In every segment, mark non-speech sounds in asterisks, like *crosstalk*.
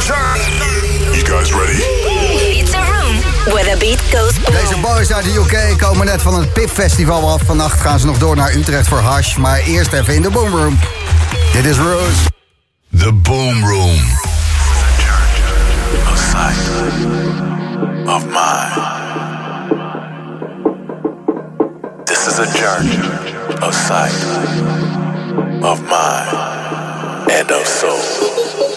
You guys ready? Deze boys uit de UK komen net van het Pip Festival af. Vannacht gaan ze nog door naar Utrecht voor hash. Maar eerst even in de Boom Room. Dit is Rose. The Boom Room. A sight of mine. This is a journey. of sight of mind and of soul.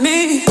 me.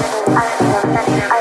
I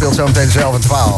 Speelt zo meteen zelf een 12.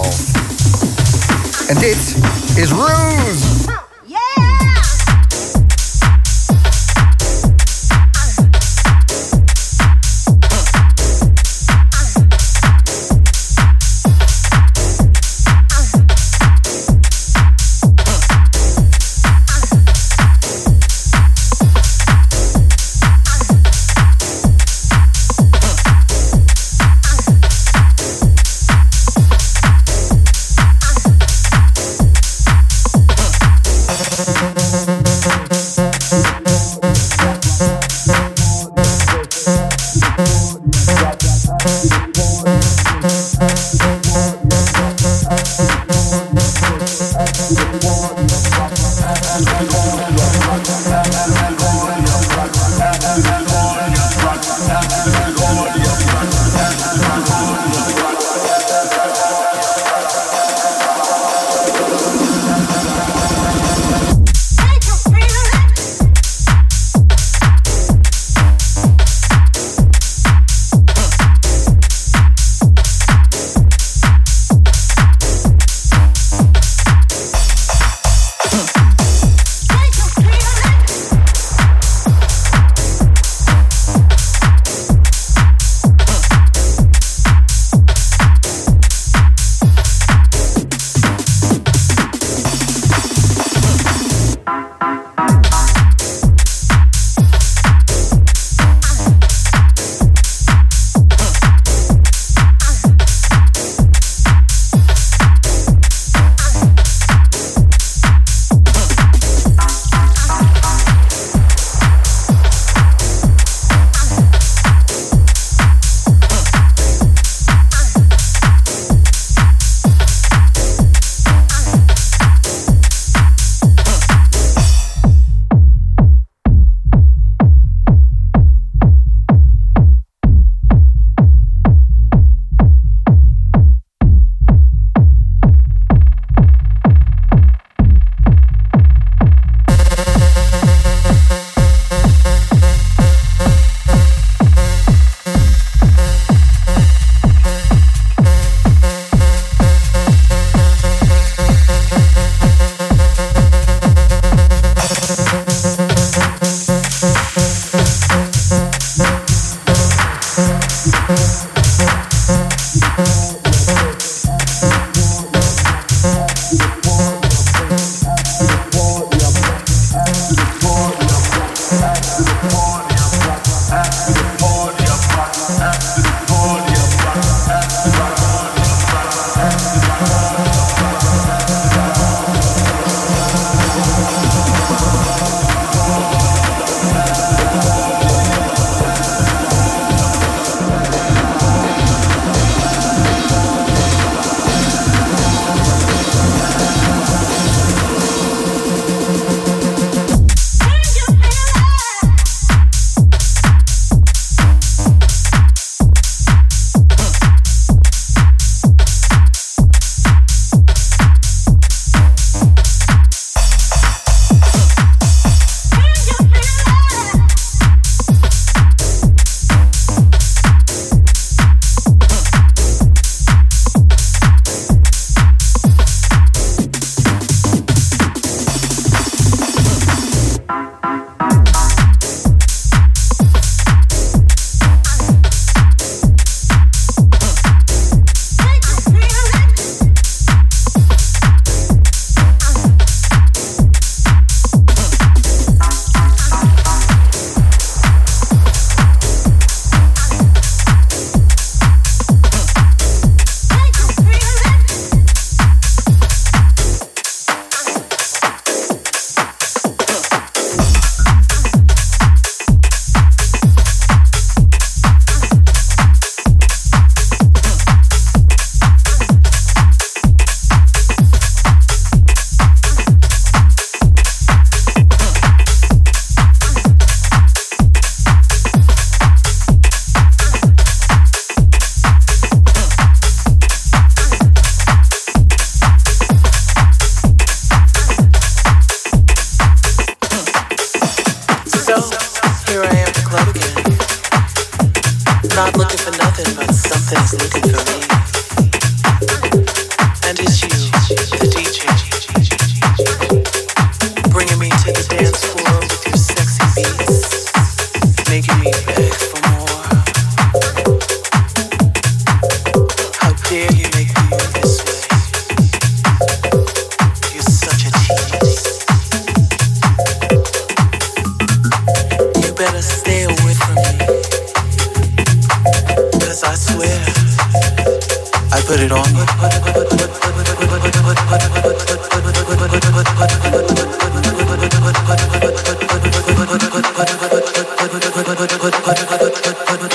So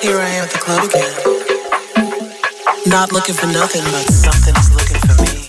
here I am at the club again. Not looking for nothing, but something's looking for me.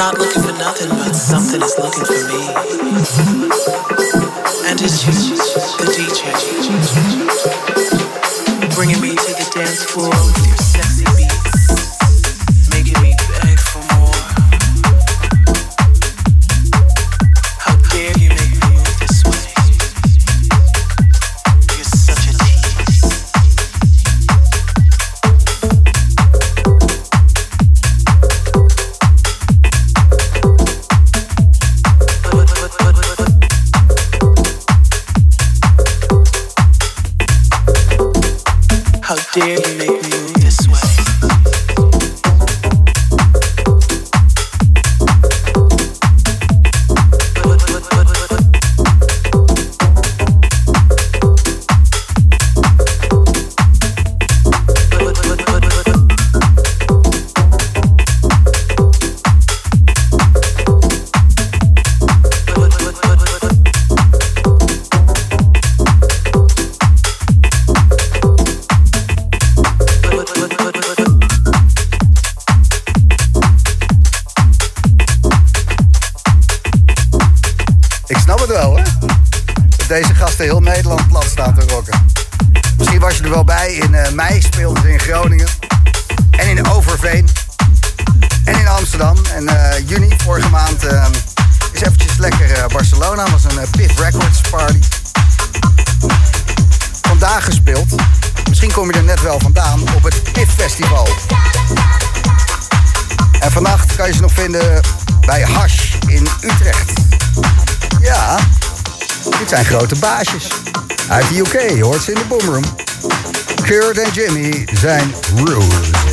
not looking for nothing, but something is looking for En vannacht kan je ze nog vinden bij Hash in Utrecht. Ja, dit zijn grote baasjes. Uit de UK, hoort ze in de boomroom. Kurt en Jimmy zijn rules.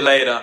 you later.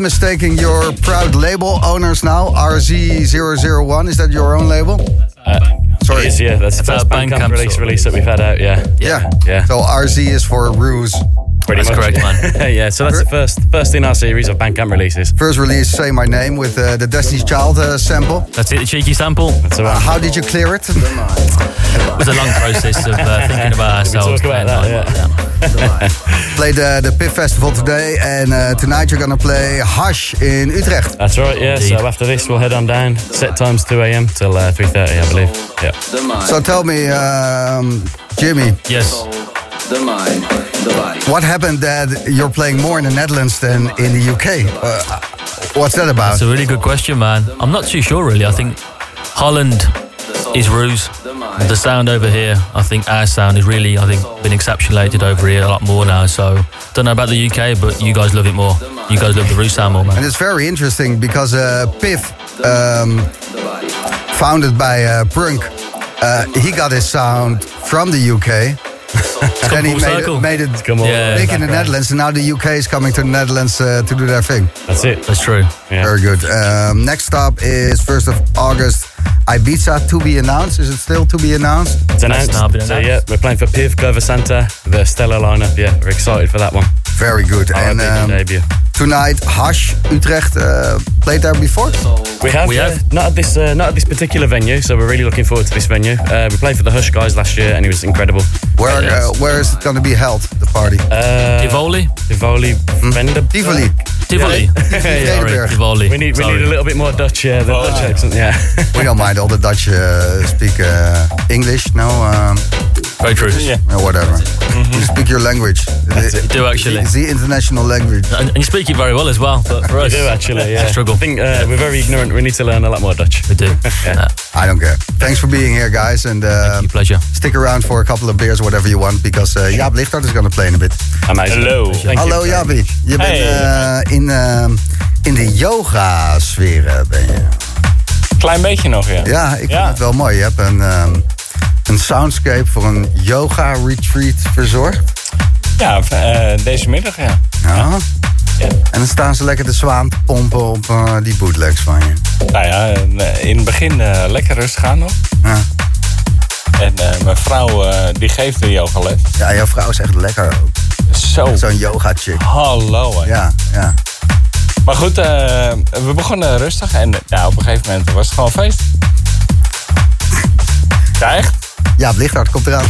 Mistaken, you're proud label owners now. RZ001, is that your own label? Sorry. It is, yeah. That's the It's first our Bandcamp Bandcamp release sort of release that we've had out, yeah. Yeah. Yeah. So RZ is for Ruse. Pretty That's much. correct, man. yeah, *laughs* so that's the first first in our series of Bandcamp releases. First release, Say My Name, with uh, the Destiny's Child uh, sample. That's it, the cheeky sample. That's the Uh, how did you clear it? It was a long process of uh, thinking about *laughs* ourselves. talk about that, yeah. Played uh, the Piff Festival today, and uh, tonight you're gonna play Hush in Utrecht. That's right, yeah. Indeed. So after this, we'll head on down. Set times 2 a.m. till uh, 3.30, I believe. Yeah. So tell me, um, Jimmy, Yes. the mind, the body. what happened that you're playing more in the Netherlands than in the UK? Uh, what's that about? It's a really good question, man. I'm not too sure, really. I think Holland is ruse. The sound over here, I think our sound is really, I think, been encapsulated over here a lot more now. So, don't know about the UK, but you guys love it more. You guys love the ruse sound more, man. And it's very interesting because uh, Piff, um, founded by uh, Brunk, uh, he got his sound from the UK. *laughs* then he made circle. it, made it Come on. Yeah. big in the Netherlands, and now the UK is coming to the Netherlands uh, to do their thing. That's it. That's true. Yeah. Very good. Um, next stop is 1st of August, Ibiza to be announced. Is it still to be announced? It's announced. now been So yeah, we're playing for Piv, Clover Santa, the Stella lineup. Yeah, we're excited for that one. Very good. Our and big um, debut. Tonight, Hush, Utrecht, uh, played there before? We have, We uh, have. not at this uh, not at this particular venue, so we're really looking forward to this venue. Uh, we played for the Hush guys last year, and it was incredible. Where uh, where is it going to be held, the party? Uh, Tivoli? Tivoli, Vender, Tivoli. Tivoli. *laughs* Sorry, Vredenburg. Tivoli. We need we Sorry. need a little bit more Dutch, uh, the Dutch accent. Yeah, We don't mind all the Dutch uh, speak uh, English, no, um, Very true. or whatever. You speak your language. You do actually. It's the international language. And, and you speak it very well as well. But for us, do actually. Yeah, struggle. I think uh, we're very ignorant. We need to learn a lot more Dutch. We do. *laughs* Uh, I don't care. Thanks for being here, guys, and uh, pleasure. stick around for a couple of beers, whatever you want, because uh, Jaap Lichtart is going to play in a bit. Amazing. Hello. Thank Hallo. Jaapie. Je bent Hey. eh, in, ehm, in de yoga-sfeer. eh, Ben je. Klein beetje nog, ja. Ja, ik Ja. vind het wel mooi. Je hebt een, ehm, een soundscape voor een yoga-retreat verzorgd. Ja, eh, deze middag, ja. Ja. Ja. En dan staan ze lekker de zwaan te pompen op eh, die bootlegs van je. Nou ja, eh, in het begin lekker rustig aan nog. Ja. En mijn vrouw, die geeft de yogales. ja, jouw vrouw is echt lekker ook. Zo. Zo'n yoga-chick. Hallo. hè. Ja, ja. Maar goed, we begonnen rustig en ja, op een gegeven moment was het gewoon feest. Ja, echt? Jaap Lichtart komt eraan.